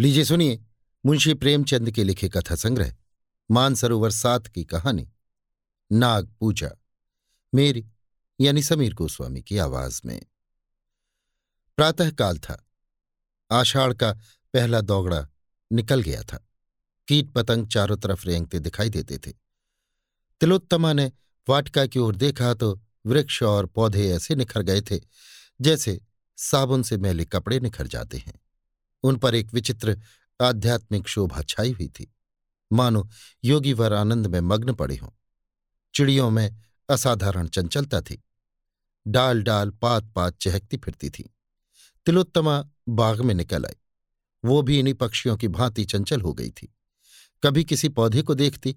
लीजिए सुनिए, मुंशी प्रेमचंद के लिखे कथा संग्रह, मानसरोवर सात की कहानी। नाग पूजा, मेरी, यानी समीर गोस्वामी की आवाज़ में। प्रातःकाल था। आषाढ़ का पहला दौगड़ा निकल गया था। कीट पतंग चारों तरफ़ रेंगते दिखाई देते थे। तिलोत्तमा ने वाटिका की ओर देखा तो वृक्ष और पौधे ऐसे निखर गए थे जैसे साबुन से मैले कपड़े निखर जाते हैं। उन पर एक विचित्र आध्यात्मिक शोभा छाई हुई थी। मानो योगी वर आनंद में मग्न पड़े हों। चिड़ियों में असाधारण चंचलता थी। डाल डाल पात पात चहकती फिरती थी। तिलोत्तमा बाग में निकल आई। वो भी इन्हीं पक्षियों की भांति चंचल हो गई थी। कभी किसी पौधे को देखती,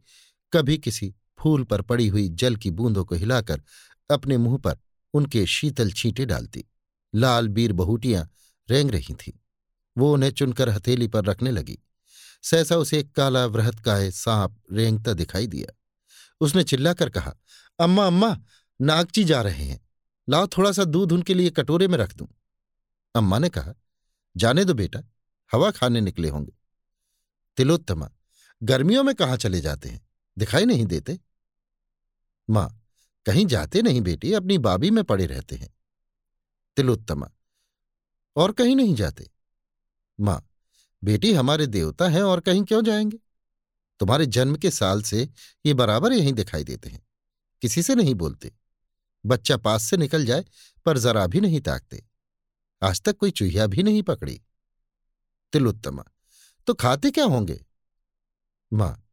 कभी किसी फूल पर पड़ी हुई जल की बूंदों को हिलाकर अपने मुँह पर उनके शीतल छींटे डालती। लाल बीर बहुटियाँ रेंग रही थीं। वो उन्हें चुनकर हथेली पर रखने लगी। सहसा उसे एक काला वृहत काय सांप रेंगता दिखाई दिया। उसने चिल्लाकर कहा, अम्मा अम्मा नागची जा रहे हैं। लाओ थोड़ा सा दूध उनके लिए कटोरे में रख दूँ। अम्मा ने कहा, जाने दो बेटा, हवा खाने निकले होंगे। तिलोत्तमा, गर्मियों में कहाँ चले जाते हैं? दिखाई नहीं देते? माँ, कहीं जाते नहीं बेटी, अपनी बाबी में पड़े रहते हैं। तिलोत्तमा, और कहीं नहीं जाते। माँ, बेटी हमारे देवता हैं और कहीं क्यों जाएँगे? तुम्हारे जन्म के साल से ये बराबर यहीं दिखाई देते हैं। किसी से नहीं बोलते। बच्चा पास से निकल जाए, पर जरा भी नहीं ताकते। आज तक कोई चूहिया भी नहीं पकड़ी। तिलोत्तमा तो खाते क्या होंगे? माँ,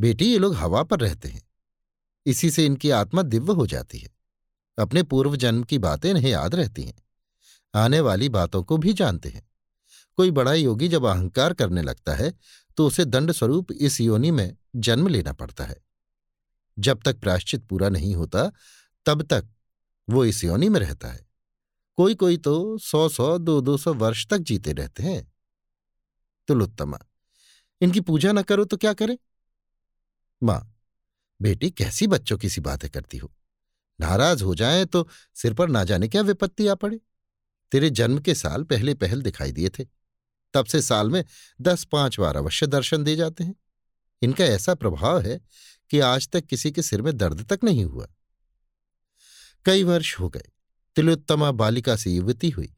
बेटी ये लोग हवा पर रहते हैं। इसी से इनकी आत्मा दिव्य हो जाती है। अपने पूर्व जन्म की बातें इन्हें याद रहती हैं। आने वाली बातों को भी जानते हैं। कोई बड़ा योगी जब अहंकार करने लगता है तो उसे दंड स्वरूप इस योनि में जन्म लेना पड़ता है। जब तक प्राश्चित पूरा नहीं होता, तब तक वो इस योनि में रहता है। कोई कोई तो सौ सौ दो दो सौ वर्ष तक जीते रहते हैं। तुलोत्तमा, इनकी पूजा न करो तो क्या करे? माँ, बेटी कैसी बच्चों की सी बातें करती हो? नाराज़ हो जाए तो सिर पर ना जाने क्या विपत्ति आ पड़े? तेरे जन्म के साल पहले पहल दिखाई दिए थे। तब से साल में दस पाँच बार अवश्य दर्शन दे जाते हैं। इनका ऐसा प्रभाव है कि आज तक किसी के सिर में दर्द तक नहीं हुआ। कई वर्ष हो गए, तिलोत्तमा बालिका से युवती हुई,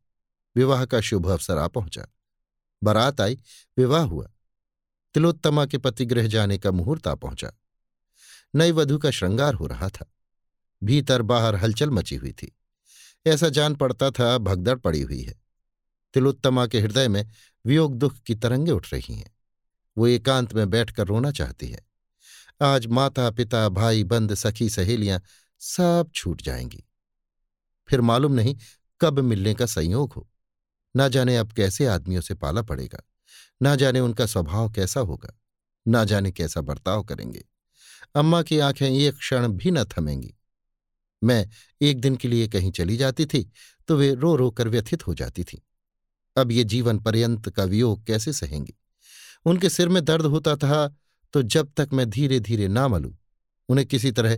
विवाह का शुभ अवसर आ पहुँचा। बारात आई, विवाह हुआ। तिलोत्तमा के पति गृह जाने का मुहूर्त आ पहुँचा। नई वधु का श्रृंगार हो रहा था। भीतर बाहर हलचल मची हुई थी। ऐसा जान पड़ता था, भगदड़ पड़ी हुई है। तिलोत्तमा के हृदय में वियोग दुख की तरंगे उठ रही हैं। वो एकांत में बैठकर रोना चाहती है। आज माता, पिता, भाई, बंद, सखी, सहेलियाँ सब छूट जाएँगी। फिर मालूम नहीं कब मिलने का संयोग हो। ना जाने अब कैसे आदमियों से पाला पड़ेगा। ना जाने उनका स्वभाव कैसा होगा। ना जाने कैसा बर्ताव करेंगे। अम्मा की आँखें एक क्षण भी न थमेंगी। मैं एक दिन के लिए कहीं चली जाती थी तो वे रो रो कर व्यथित हो जाती थीं। अब ये जीवन पर्यंत का वियोग कैसे सहेंगे? उनके सिर में दर्द होता था तो जब तक मैं धीरे धीरे ना मलूं, उन्हें किसी तरह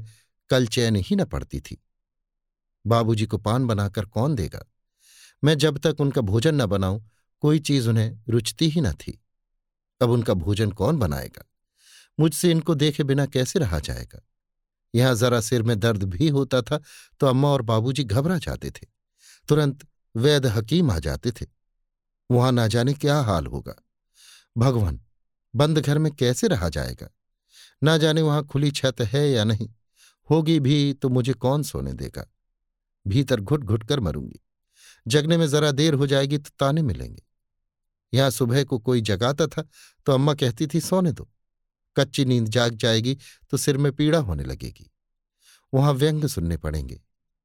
कल चैन ही न पड़ती थी। बाबूजी को पान बनाकर कौन देगा? मैं जब तक उनका भोजन न बनाऊँ, कोई चीज़ उन्हें रुचती ही न थी। अब उनका भोजन कौन बनाएगा? मुझसे इनको देखे बिना कैसे रहा जाएगा? यहाँ जरा सिर में दर्द भी होता था तो अम्मा और बाबूजी घबरा जाते थे। तुरंत वैद हकीम आ जाते थे। वहाँ ना जाने क्या हाल होगा। भगवान, बंद घर में कैसे रहा जाएगा? ना जाने वहाँ खुली छत है या नहीं। होगी भी तो मुझे कौन सोने देगा? भीतर घुट घुट कर मरूँगी। जगने में जरा देर हो जाएगी तो ताने मिलेंगे। यहाँ सुबह को कोई जगाता था तो अम्मा कहती थी, सोने दो। कच्ची नींद जाग जाएगी तो सिर में पीड़ा होने लगेगी। वहाँ व्यंग सुनने पड़ेंगे।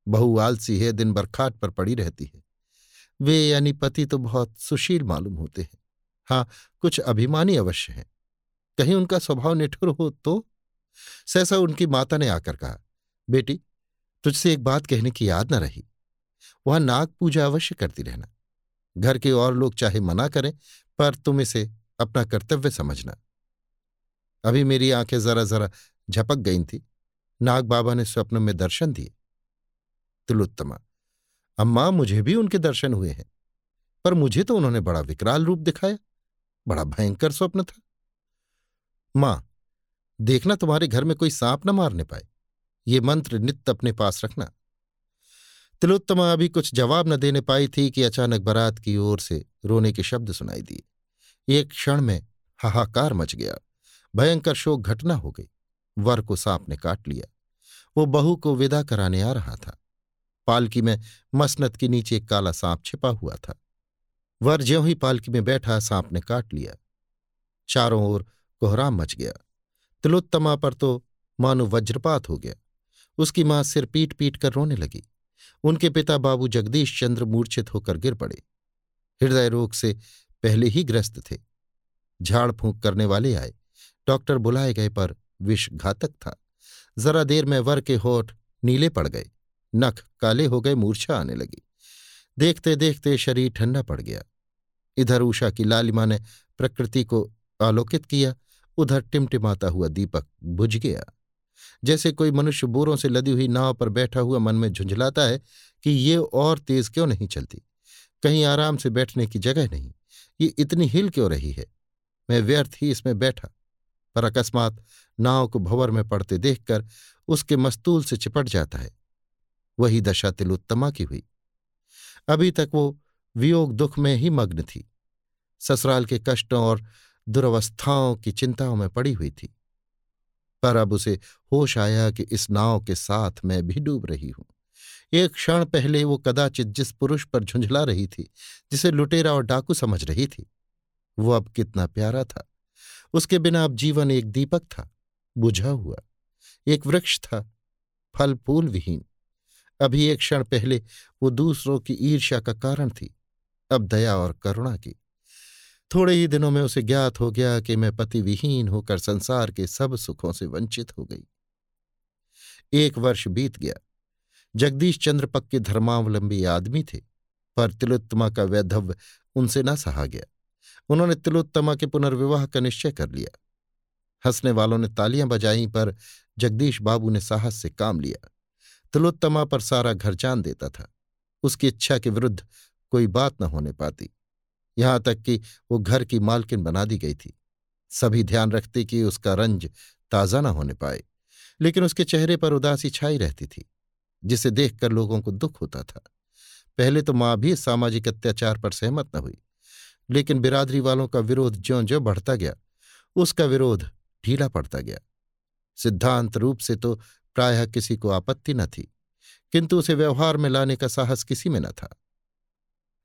बहु आलसी है, दिन भर खाट पर पड़ी रहती है। वे यानी पति तो बहुत सुशील मालूम होते हैं। हाँ कुछ अभिमानी अवश्य हैं। कहीं उनका स्वभाव निठुर हो तो? सहसा उनकी माता ने आकर कहा, बेटी, तुझसे एक बात कहने की याद न रही। वहाँ नाग पूजा अवश्य करती रहना। घर के और लोग चाहे मना करें, पर तुम इसे अपना कर्तव्य समझना। अभी मेरी आँखें जरा जरा झपक गई थी। नाग बाबा ने स्वप्न में दर्शन दिए। तिलोत्तमा अम्मा मुझे भी उनके दर्शन हुए हैं, पर मुझे तो उन्होंने बड़ा विकराल रूप दिखाया, बड़ा भयंकर स्वप्न था। माँ, देखना तुम्हारे घर में कोई सांप न मारने पाए, ये मंत्र नित्य अपने पास रखना। तिलोत्तमा अभी कुछ जवाब न देने पाई थी कि अचानक बारात की ओर से रोने के शब्द सुनाई दिए। एक क्षण में हाहाकार मच गया, भयंकर शोक घटना हो गई, वर को सांप ने काट लिया, वो बहू को विदा कराने आ रहा था। पालकी में मसनत के नीचे एक काला सांप छिपा हुआ था। वर ज्यों ही पालकी में बैठा, सांप ने काट लिया। चारों ओर कोहराम मच गया। तिलोत्तमा पर तो मानो वज्रपात हो गया। उसकी माँ सिर पीट पीट कर रोने लगी। उनके पिता बाबू जगदीश चंद्र मूर्छित होकर गिर पड़े। हृदय रोग से पहले ही ग्रस्त थे। झाड़ फूंक करने वाले आए। डॉक्टर बुलाए गए पर विष घातक था। जरा देर में वर के होठ नीले पड़ गए। नख काले हो गए मूर्छा आने लगी। देखते देखते शरीर ठंडा पड़ गया। इधर उषा की लालिमा ने प्रकृति को आलोकित किया, उधर टिमटिमाता हुआ दीपक बुझ गया। जैसे कोई मनुष्य बोरों से लदी हुई नाव पर बैठा हुआ मन में झुंझलाता है कि ये और तेज क्यों नहीं चलती? कहीं आराम से बैठने की जगह नहीं। ये इतनी हिल क्यों रही है? मैं व्यर्थ ही इसमें बैठा। पर अकस्मात नाव को भंवर में पड़ते देखकर उसके मस्तूल से चिपट जाता है। वही दशा तिलोत्तमा की हुई। अभी तक वो वियोग दुख में ही मग्न थी। ससुराल के कष्टों और दुर्वस्थाओं की चिंताओं में पड़ी हुई थी। पर अब उसे होश आया कि इस नाव के साथ मैं भी डूब रही हूँ। एक क्षण पहले वो कदाचित जिस पुरुष पर झुंझला रही थी, जिसे लुटेरा और डाकू समझ रही थी, वो अब कितना प्यारा था। उसके बिना अब जीवन एक दीपक था, बुझा हुआ, एक वृक्ष था फल फूल विहीन। अभी एक क्षण पहले वो दूसरों की ईर्ष्या का कारण थी, अब दया और करुणा की। थोड़े ही दिनों में उसे ज्ञात हो गया कि मैं पति विहीन होकर संसार के सब सुखों से वंचित हो गई। एक वर्ष बीत गया। जगदीश चंद्र पक्के धर्मावलंबी आदमी थे, पर तिलोत्तमा का वैधव्य उनसे न सहा गया। उन्होंने तिलोत्तमा के पुनर्विवाह का निश्चय कर लिया। हंसने वालों ने तालियाँ बजाई पर जगदीश बाबू ने साहस से काम लिया। तिलोत्तमा पर सारा घर जान देता था। उसकी इच्छा के विरुद्ध कोई बात न होने पाती। यहाँ तक कि वो घर की मालकिन बना दी गई थी। सभी ध्यान रखते कि उसका रंज ताज़ा न होने पाए, लेकिन उसके चेहरे पर उदासी छाई रहती थी, जिसे देखकर लोगों को दुख होता था। पहले तो माँ भी सामाजिक अत्याचार पर सहमत न हुई, लेकिन बिरादरी वालों का विरोध ज्यो ज्यो बढ़ता गया, उसका विरोध ढीला पड़ता गया। सिद्धांत रूप से तो प्रायः किसी को आपत्ति न थी, किंतु उसे व्यवहार में लाने का साहस किसी में न था।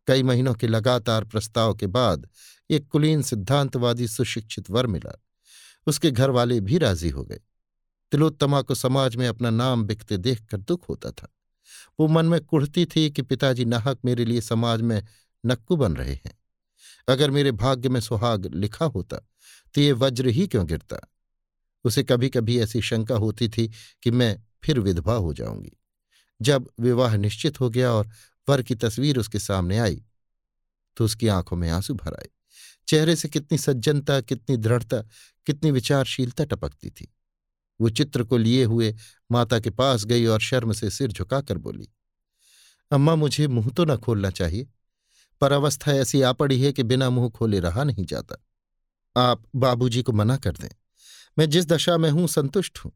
कई महीनों के लगातार प्रस्ताव के बाद एक कुलीन सिद्धांतवादी सुशिक्षित वर मिला। उसके घर वाले भी राज़ी हो गए। तिलोत्तमा को समाज में अपना नाम बिकते देखकर दुख होता था। वो मन में कुढ़ती थी कि पिताजी नाहक मेरे लिए समाज में नक्कू बन रहे हैं। अगर मेरे भाग्य में सुहाग लिखा होता तो ये वज्र ही क्यों गिरता? उसे कभी कभी ऐसी शंका होती थी कि मैं फिर विधवा हो जाऊँगी। जब विवाह निश्चित हो गया और वर की तस्वीर उसके सामने आई तो उसकी आँखों में आँसू भर आए। चेहरे से कितनी सज्जनता, कितनी दृढ़ता, कितनी विचारशीलता टपकती थी। वो चित्र को लिए हुए माता के पास गई और शर्म से सिर झुकाकर बोली, अम्मा, मुझे मुँह तो न खोलना चाहिए, पर अवस्था ऐसी आ पड़ी है कि बिना मुँह खोले रहा नहीं जाता। आप बाबूजी को मना कर दें। मैं जिस दशा में हूँ, संतुष्ट हूँ।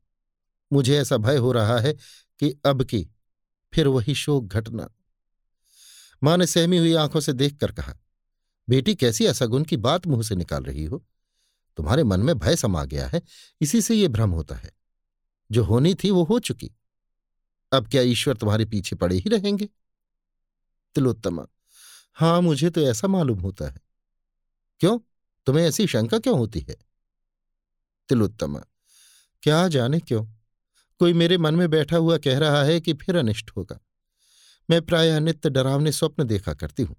मुझे ऐसा भय हो रहा है कि अब की फिर वही शोक घटना। माँ ने सहमी हुई आँखों से देखकर कहा, बेटी, कैसी असगुन की बात मुँह से निकाल रही हो? तुम्हारे मन में भय समा गया है, इसी से ये भ्रम होता है। जो होनी थी वो हो चुकी। अब क्या ईश्वर तुम्हारे पीछे पड़े ही रहेंगे? तिलोत्तमा, हाँ, मुझे तो ऐसा मालूम होता है। क्यों? तुम्हें ऐसी शंका क्यों होती है? तिलोत्तमा, क्या जाने क्यों? कोई मेरे मन में बैठा हुआ कह रहा है कि फिर अनिष्ट होगा। मैं प्रायः नित्य डरावने स्वप्न देखा करती हूँ।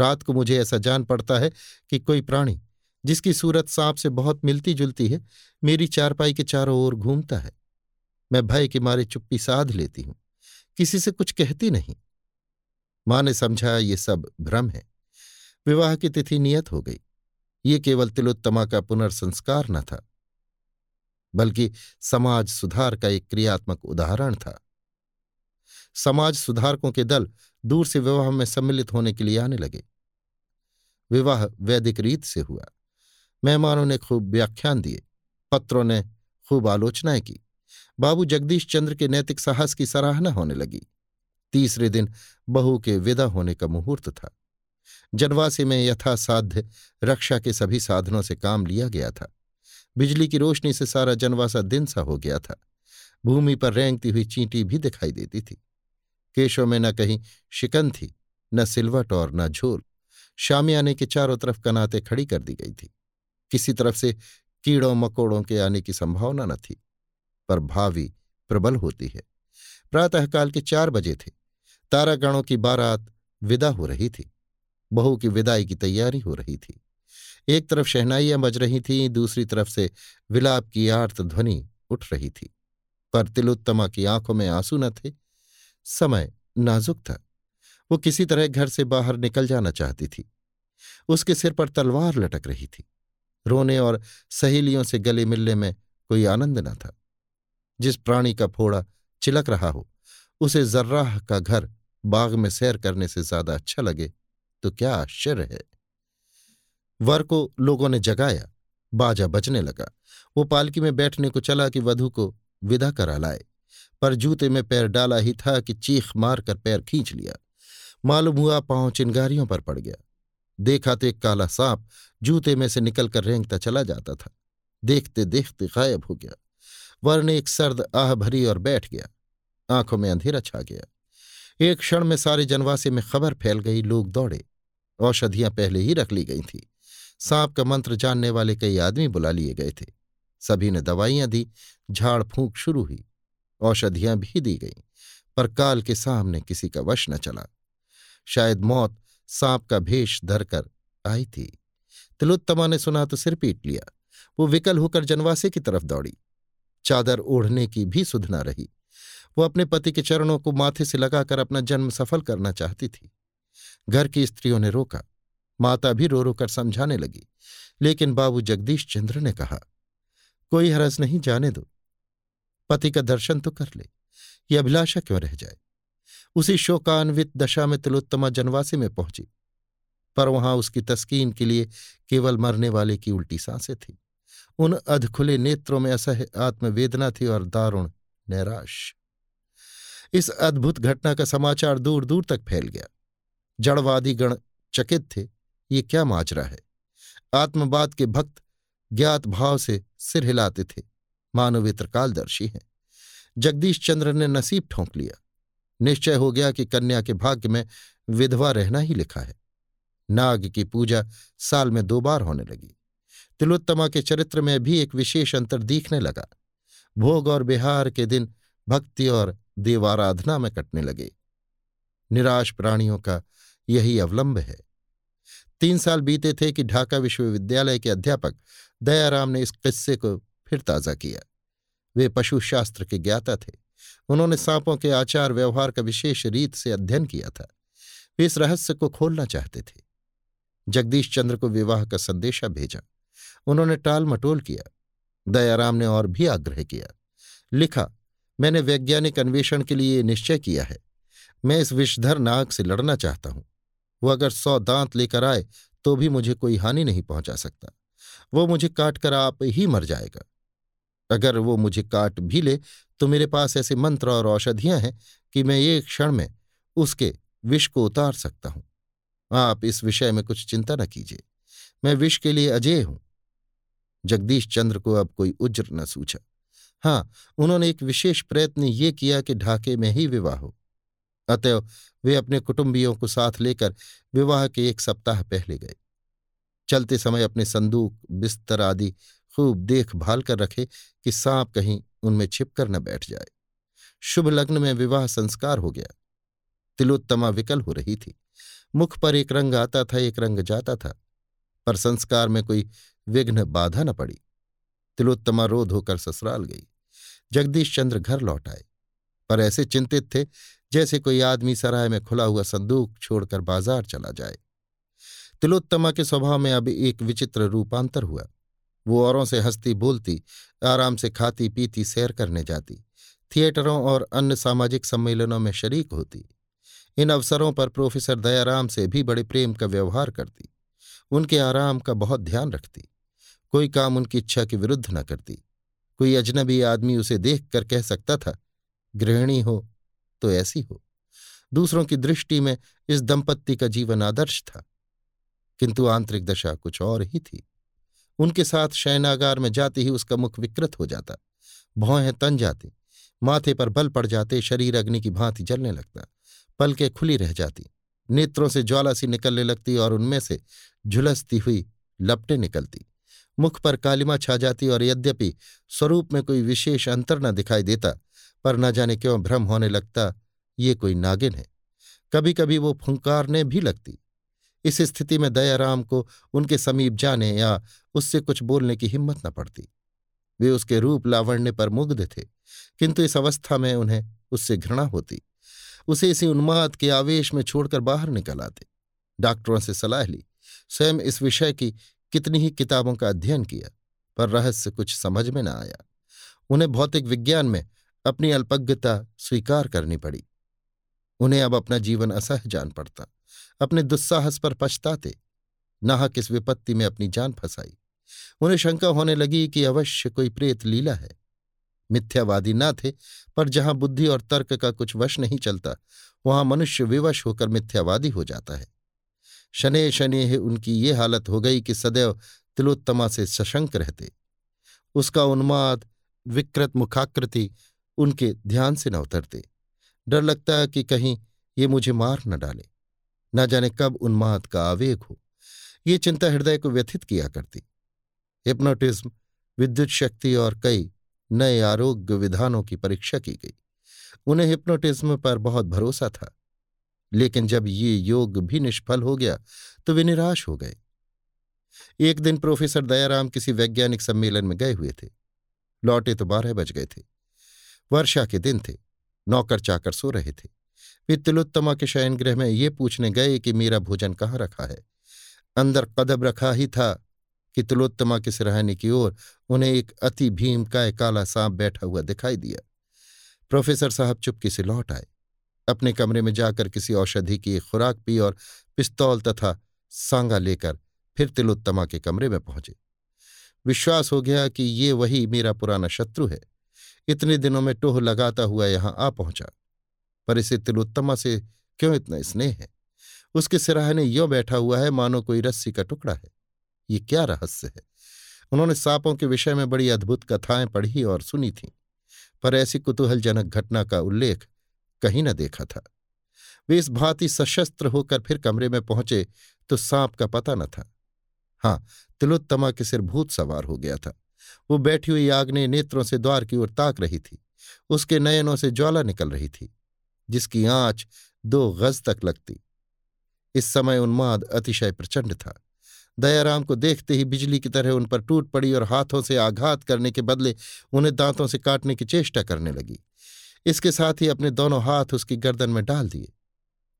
रात को मुझे ऐसा जान पड़ता है कि कोई प्राणी, जिसकी सूरत सांप से बहुत मिलती जुलती है, मेरी चारपाई के चारों ओर घूमता है। मैं भय के मारे चुप्पी साध लेती हूँ। किसी से कुछ कहती नहीं। माँ ने समझा, ये सब भ्रम है। विवाह की तिथि नियत हो गई। ये केवल तिलोत्तमा का पुनर्संस्कार न था। बल्कि समाज सुधार का एक क्रियात्मक उदाहरण था। समाज सुधारकों के दल दूर से विवाह में सम्मिलित होने के लिए आने लगे। विवाह वैदिक रीत से हुआ। मेहमानों ने खूब व्याख्यान दिए। पत्रों ने खूब आलोचनाएँ की। बाबू जगदीश चंद्र के नैतिक साहस की सराहना होने लगी। तीसरे दिन बहू के विदा होने का मुहूर्त था। जनवासी में यथासाध्य रक्षा के सभी साधनों से काम लिया गया था। बिजली की रोशनी से सारा जनवासा दिन सा हो गया था। भूमि पर रेंगती हुई चींटी भी दिखाई देती थी। केशों में न कहीं शिकन थी, न सिलवट और न झोल। शामियाने के चारों तरफ़ कनाते खड़ी कर दी गई थी। किसी तरफ़ से कीड़ों मकोड़ों के आने की संभावना न थी, पर भावी प्रबल होती है। प्रातःकाल के चार बजे थे। तारागणों की बारात विदा हो रही थी। बहू की विदाई की तैयारी हो रही थी। एक तरफ़ शहनाइयाँ बज रही थीं, दूसरी तरफ़ से विलाप की आर्त ध्वनि उठ रही थी। पर तिलोत्तमा की आँखों में आँसू न थे। समय नाजुक था। वो किसी तरह घर से बाहर निकल जाना चाहती थी। उसके सिर पर तलवार लटक रही थी। रोने और सहेलियों से गले मिलने में कोई आनंद न था। जिस प्राणी का फोड़ा चिलक रहा हो, उसे जर्राह का घर बाग में सैर करने से ज़्यादा अच्छा लगे तो क्या आश्चर्य है। वर को लोगों ने जगाया, बाजा बजने लगा। वो पालकी में बैठने को चला कि वधु को विदा करा लाए, पर जूते में पैर डाला ही था कि चीख मारकर पैर खींच लिया। मालूम हुआ पाँव चिंगारियों पर पड़ गया। देखा तो एक काला सांप जूते में से निकलकर रेंगता चला जाता था। देखते देखते गायब हो गया। वर ने एक सर्द आह भरी और बैठ गया। आँखों में अंधेरा छा गया। एक क्षण में सारे जनवासे में खबर फैल गई, लोग दौड़े। औषधियाँ पहले ही रख ली गई थी। सांप का मंत्र जानने वाले कई आदमी बुला लिए गए थे। सभी ने दवाइयाँ दी, झाड़ फूंक शुरू हुई, औषधियाँ भी दी गईं, पर काल के सामने किसी का वश न चला। शायद मौत सांप का भेष धरकर आई थी। तिलोत्तमा ने सुना तो सिर पीट लिया। वो विकल होकर जनवासे की तरफ़ दौड़ी। चादर ओढ़ने की भी सुधना रही। वो अपने पति के चरणों को माथे से लगाकर अपना जन्म सफल करना चाहती थी। घर की स्त्रियों ने रोका। माता भी रो रो कर समझाने लगी। लेकिन बाबू जगदीश चंद्र ने कहा, कोई हरज नहीं, जाने दो। पति का दर्शन तो कर ले। ये अभिलाषा क्यों रह जाए? उसी शोकान्वित दशा में तिलोत्तमा जनवासी में पहुँची। पर वहाँ उसकी तस्कीन के लिए केवल मरने वाले की उल्टी साँसें थी। उन अधखुले नेत्रों में असह्य आत्मवेदना थी और दारुण नैराश। इस अद्भुत घटना का समाचार दूर दूर तक फैल गया। जड़वादी गण चकित थे। ये क्या माजरा है? आत्मवाद के भक्त ज्ञात भाव से सिर हिलाते थे। मानो वे त्रिकालदर्शी हैं। जगदीश चंद्र ने नसीब ठोंक लिया। निश्चय हो गया कि कन्या के भाग्य में विधवा रहना ही लिखा है। नाग की पूजा साल में दो बार होने लगी। तिलोत्तमा के चरित्र में भी एक विशेष अंतर दिखने लगा। भोग और बिहार के दिन भक्ति और देवाराधना में कटने लगे। निराश प्राणियों का यही अवलंब है। तीन साल बीते थे कि ढाका विश्वविद्यालय के अध्यापक दयाराम ने इस किस्से को फिर ताज़ा किया। वे पशुशास्त्र के ज्ञाता थे। उन्होंने सांपों के आचार व्यवहार का विशेष रीत से अध्ययन किया था। वे इस रहस्य को खोलना चाहते थे। जगदीश चंद्र को विवाह का संदेशा भेजा। उन्होंने टाल मटोल किया। दयाराम ने और भी आग्रह किया। लिखा, मैंने वैज्ञानिक अन्वेषण के लिए निश्चय किया है। मैं इस विषधर नाग से लड़ना चाहता हूँ। वो अगर सौ दांत लेकर आए तो भी मुझे कोई हानि नहीं पहुँचा सकता। वो मुझे काट कर आप ही मर जाएगा। अगर वो मुझे काट भी ले तो मेरे पास ऐसे मंत्र और औषधियाँ हैं कि मैं एक क्षण में उसके विष को उतार सकता हूँ। आप इस विषय में कुछ चिंता न कीजिए। मैं विष के लिए अजय हूँ। जगदीश चंद्र को अब कोई उज्र न सूझा। हाँ उन्होंने एक विशेष प्रयत्न ये किया कि ढाके में ही विवाह हो। अतएव वे अपने कुटुंबियों को साथ लेकर विवाह के एक सप्ताह पहले गए। चलते समय अपने संदूक, बिस्तर आदि खूब देखभाल कर रखे कि सांप कहीं उनमें छिपकर न बैठ जाए। शुभ लग्न में विवाह संस्कार हो गया। तिलोत्तमा विकल हो रही थी। मुख पर एक रंग आता था, एक रंग जाता था, पर संस्कार में कोई विघ्न बाधा न पड़ी। तिलोत्तमा रोध होकर ससुराल गई। जगदीश चंद्र घर लौट आए, पर ऐसे चिंतित थे जैसे कोई आदमी सराय में खुला हुआ संदूक छोड़कर बाज़ार चला जाए। तिलोत्तमा के स्वभाव में अब एक विचित्र रूपांतर हुआ। वो औरों से हंसती बोलती, आराम से खाती पीती सैर करने जाती। थिएटरों और अन्य सामाजिक सम्मेलनों में शरीक होती। इन अवसरों पर प्रोफेसर दयाराम से भी बड़े प्रेम का व्यवहार करती। उनके आराम का बहुत ध्यान रखती। कोई काम उनकी इच्छा के विरुद्ध न करती। कोई अजनबी आदमी उसे देख कर कह सकता था, गृहिणी हो तो ऐसी हो। दूसरों की दृष्टि में इस दंपत्ति का जीवन आदर्श था, किंतु आंतरिक दशा कुछ और ही थी। उनके साथ शयनागार में जाते ही उसका मुख विकृत हो जाता। भौहें तन जाती, माथे पर बल पड़ जाते, शरीर अग्नि की भांति जलने लगता, पलके खुली रह जाती, नेत्रों से ज्वाला सी निकलने लगती और उनमें से झुलसती हुई लपटे निकलती। मुख पर कालिमा छा जाती और यद्यपि स्वरूप में कोई विशेष अंतर न दिखाई देता पर न जाने क्यों भ्रम होने लगता, ये कोई नागिन है। कभी कभी वो फुंकारने भी लगती। इस स्थिति में दयाराम को उनके समीप जाने या उससे कुछ बोलने की हिम्मत न पड़ती। वे उसके रूप लावण्य पर मुग्ध थे, किंतु इस अवस्था में उन्हें उससे घृणा होती। उसे इसी उन्माद के आवेश में छोड़कर बाहर निकल आते। डॉक्टरों से सलाह ली, स्वयं इस विषय की कितनी ही किताबों का अध्ययन किया, पर रहस्य कुछ समझ में न आया। उन्हें भौतिक विज्ञान में अपनी अल्पज्ञता स्वीकार करनी पड़ी। उन्हें अब अपना जीवन असह जान पड़ता। अपने दुस्साहस पर पछताते। नाहक इस विपत्ति में अपनी जान फंसाई। उन्हें शंका होने लगी कि अवश्य कोई प्रेत लीला है। मिथ्यावादी न थे, पर जहाँ बुद्धि और तर्क का कुछ वश नहीं चलता, वहाँ मनुष्य विवश होकर मिथ्यावादी हो जाता है। शनि शनि उनकी ये हालत हो गई कि सदैव तिलोत्तमा से सशंक रहते। उसका उन्माद, विकृत मुखाकृति उनके ध्यान से न उतरते। डर लगता कि कहीं ये मुझे मार न डाले। न जाने कब उन्माद का आवेग हो। ये चिंता हृदय को व्यथित किया करती। हिप्नोटिज्म, विद्युत शक्ति और कई नए आरोग्य विधानों की परीक्षा की गई। उन्हें हिप्नोटिज्म पर बहुत भरोसा था। लेकिन जब ये योग भी निष्फल हो गया तो वे निराश हो गए। एक दिन प्रोफेसर दयाराम किसी वैज्ञानिक सम्मेलन में गए हुए थे। लौटे तो बारह बज गए थे। वर्षा के दिन थे। नौकर चाकर सो रहे थे। वे तिलोत्तमा के शयनगृह में ये पूछने गए कि मेरा भोजन कहाँ रखा है। अंदर कदब रखा ही था कि तिलोत्तमा के सिरहाने की ओर उन्हें एक अति भीम का काला सांप बैठा हुआ दिखाई दिया। प्रोफेसर साहब चुपके से लौट आए। अपने कमरे में जाकर किसी औषधि की खुराक पी और पिस्तौल तथा सांगा लेकर फिर तिलोत्तमा के कमरे में पहुँचे। विश्वास हो गया कि ये वही मेरा पुराना शत्रु है। इतने दिनों में टोह लगाता हुआ यहाँ आ पहुँचा। पर इसे तिलोत्तमा से क्यों इतना स्नेह है? उसके सिराहने यो बैठा हुआ है, मानो कोई रस्सी का टुकड़ा है। ये क्या रहस्य है? उन्होंने सांपों के विषय में बड़ी अद्भुत कथाएँ पढ़ी और सुनी थीं, पर ऐसी कुतूहलजनक घटना का उल्लेख कहीं न देखा था। वे इस भांति सशस्त्र होकर फिर कमरे में पहुँचे तो सांप का पता न था। हाँ तिलोत्तमा के सिर भूत सवार हो गया था। वो बैठी हुई आग्ने नेत्रों से द्वार की ओर ताक रही थी। उसके नयनों से ज्वाला निकल रही थी, जिसकी आँच दो गज तक लगती। इस समय उन्माद अतिशय प्रचंड था। दयाराम को देखते ही बिजली की तरह उन पर टूट पड़ी और हाथों से आघात करने के बदले उन्हें दांतों से काटने की चेष्टा करने लगी। इसके साथ ही अपने दोनों हाथ उसकी गर्दन में डाल दिए।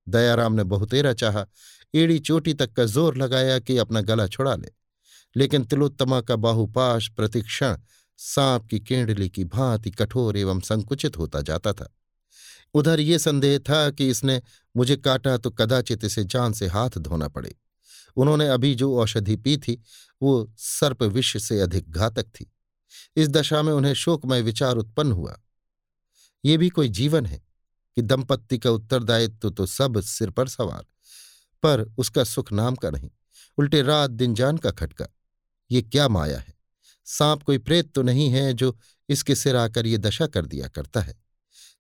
दयाराम ने बहुतेरा चाहा, एड़ी चोटी तक का ज़ोर लगाया कि अपना गला छुड़ा ले। लेकिन तिलोत्तमा का बाहुपाश प्रतिक्षण सांप की केंडली की भांति कठोर एवं संकुचित होता जाता था। उधर ये संदेह था कि इसने मुझे काटा तो कदाचित इसे जान से हाथ धोना पड़े। उन्होंने अभी जो औषधि पी थी वो सर्प विष से अधिक घातक थी। इस दशा में उन्हें शोकमय विचार उत्पन्न हुआ। ये भी कोई जीवन है कि दंपत्ति का उत्तरदायित्व तो, तो सब सिर पर सवार पर उसका सुख नाम का नहीं उल्टे रात दिन जान का खटका। ये क्या माया है? सांप कोई प्रेत तो नहीं है जो इसके सिर आकर ये दशा कर दिया करता है।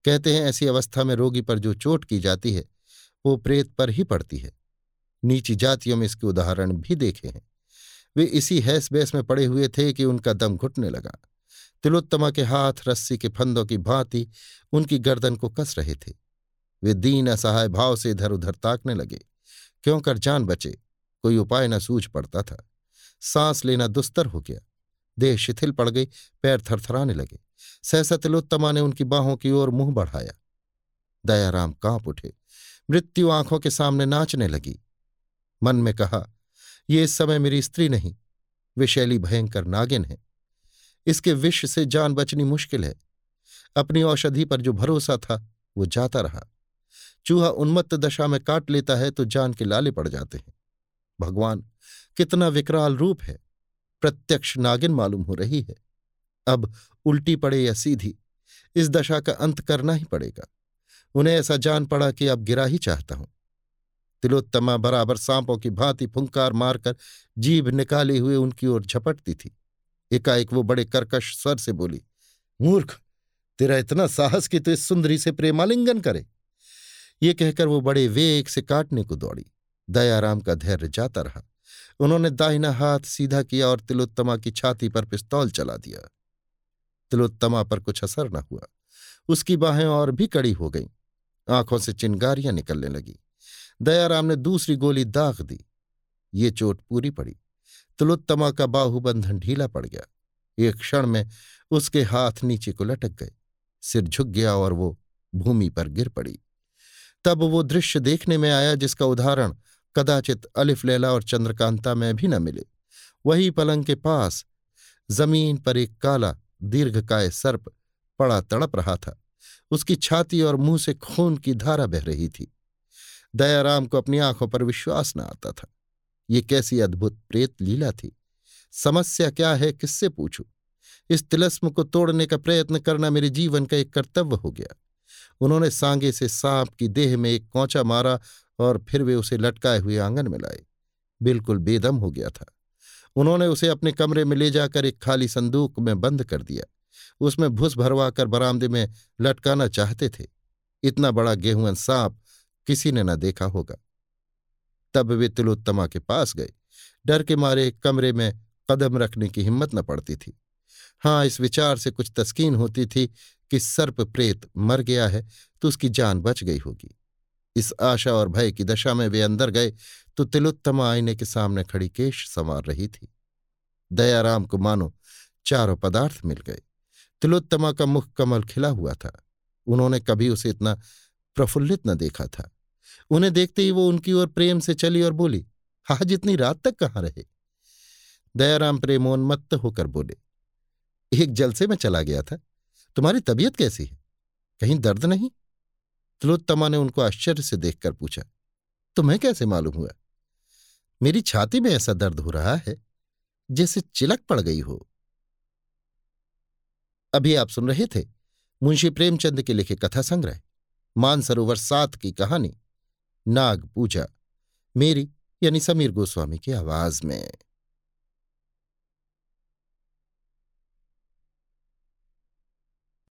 कहते हैं ऐसी अवस्था में रोगी पर जो चोट की जाती है, वो प्रेत पर ही पड़ती है। नीची जातियों में इसके उदाहरण भी देखे हैं। वे इसी हैस बैस में पड़े हुए थे कि उनका दम घुटने लगा। तिलोत्तमा के हाथ, रस्सी के फंदों की भांति उनकी गर्दन को कस रहे थे। वे दीन असहाय भाव से इधर उधर ताकने लगे। क्यों कर जान बचे? कोई उपाय न सूझ पड़ता था। सांस लेना दुस्तर हो गया। देह शिथिल पड़ गई, पैर थरथराने लगे। सहसा तिलोत्तमा ने उनकी बाहों की ओर मुँह बढ़ाया। दयाराम काँप उठे। मृत्यु आँखों के सामने नाचने लगी। मन में कहा, ये इस समय मेरी स्त्री नहीं। विशैली भयंकर नागिन है। इसके विष से जान बचनी मुश्किल है। अपनी औषधि पर जो भरोसा था, वो जाता रहा। चूहा उन्मत्त दशा में काट लेता है तो जान के लाले पड़ जाते हैं। भगवान, कितना विकराल रूप है। प्रत्यक्ष नागिन मालूम हो रही है। अब उल्टी पड़े या सीधी, इस दशा का अंत करना ही पड़ेगा। उन्हें ऐसा जान पड़ा कि अब गिरा ही चाहता हूँ। तिलोत्तमा बराबर सांपों की भांति फुंकार मारकर जीभ निकाले हुए उनकी ओर झपटती थी। एकाएक वो बड़े कर्कश स्वर से बोली, मूर्ख, तेरा इतना साहस कि तू तो इस सुंदरी से प्रेमालिंगन करे? ये कहकर वो बड़े वेग से काटने को दौड़ी। दयाराम का धैर्य जाता रहा। उन्होंने दाहिना हाथ सीधा किया और तिलोत्तमा की छाती पर पिस्तौल चला दिया। तिलोत्तमा पर कुछ असर न हुआ। उसकी बाहें और भी कड़ी हो गईं। आँखों से चिंगारियाँ निकलने लगी। दयाराम ने दूसरी गोली दाग दी। ये चोट पूरी पड़ी। तिलोत्तमा का बाहुबंधन ढीला पड़ गया। एक क्षण में उसके हाथ नीचे को लटक गए। सिर झुक गया और वो भूमि पर गिर पड़ी। तब वो दृश्य देखने में आया जिसका उदाहरण कदाचित अलिफ लैला और चंद्रकांता में भी न मिले। वही पलंग के पास, ज़मीन पर एक काला, दीर्घकाय सर्प पड़ा तड़प रहा था। उसकी छाती और मुँह से खून की धारा बह रही थी। दयाराम को अपनी आँखों पर विश्वास न आता था। ये कैसी अद्भुत प्रेत लीला थी। समस्या क्या है, किससे पूछूँ? इस तिलस्म को तोड़ने का प्रयत्न करना मेरे जीवन का एक कर्तव्य हो गया। उन्होंने सांगे से सांप की देह में एक कौचा मारा और फिर वे उसे लटकाए हुए आँगन में लाए। बिल्कुल बेदम हो गया था। उन्होंने उसे अपने कमरे में ले जाकर एक खाली संदूक में बंद कर दिया। उसमें भुस भरवा कर बरामदे में लटकाना चाहते थे। इतना बड़ा गेहूँ सांप किसी ने न देखा होगा। तब वे तिलोत्तमा के पास गए। डर के मारे कमरे में कदम रखने की हिम्मत न पड़ती थी। हाँ इस विचार से कुछ तस्कीन होती थी कि सर्प प्रेत मर गया है तो उसकी जान बच गई होगी। इस आशा और भय की दशा में वे अंदर गए तो तिलोत्तमा आईने के सामने खड़ी केश संवार रही थी। दयाराम को मानो चारों पदार्थ मिल गए। तिलोत्तमा का मुख कमल खिला हुआ था। उन्होंने कभी उसे इतना प्रफुल्लित न देखा था। उन्हें देखते ही वो उनकी ओर प्रेम से चली और बोली, आज इतनी रात तक कहाँ रहे? दयाराम प्रेमोन्मत्त होकर बोले, एक जलसे में चला गया था। तुम्हारी तबीयत कैसी है? कहीं दर्द नहीं? तिलोत्तमा ने उनको आश्चर्य से देखकर पूछा, तुम्हें कैसे मालूम हुआ? मेरी छाती में ऐसा दर्द हो रहा है जैसे चिलक पड़ गई हो। अभी आप सुन रहे थे मुंशी प्रेमचंद के लिखे कथा संग्रह, मानसरोवर सात की कहानी, नाग पूजा, मेरी यानी समीर गोस्वामी की आवाज़ में।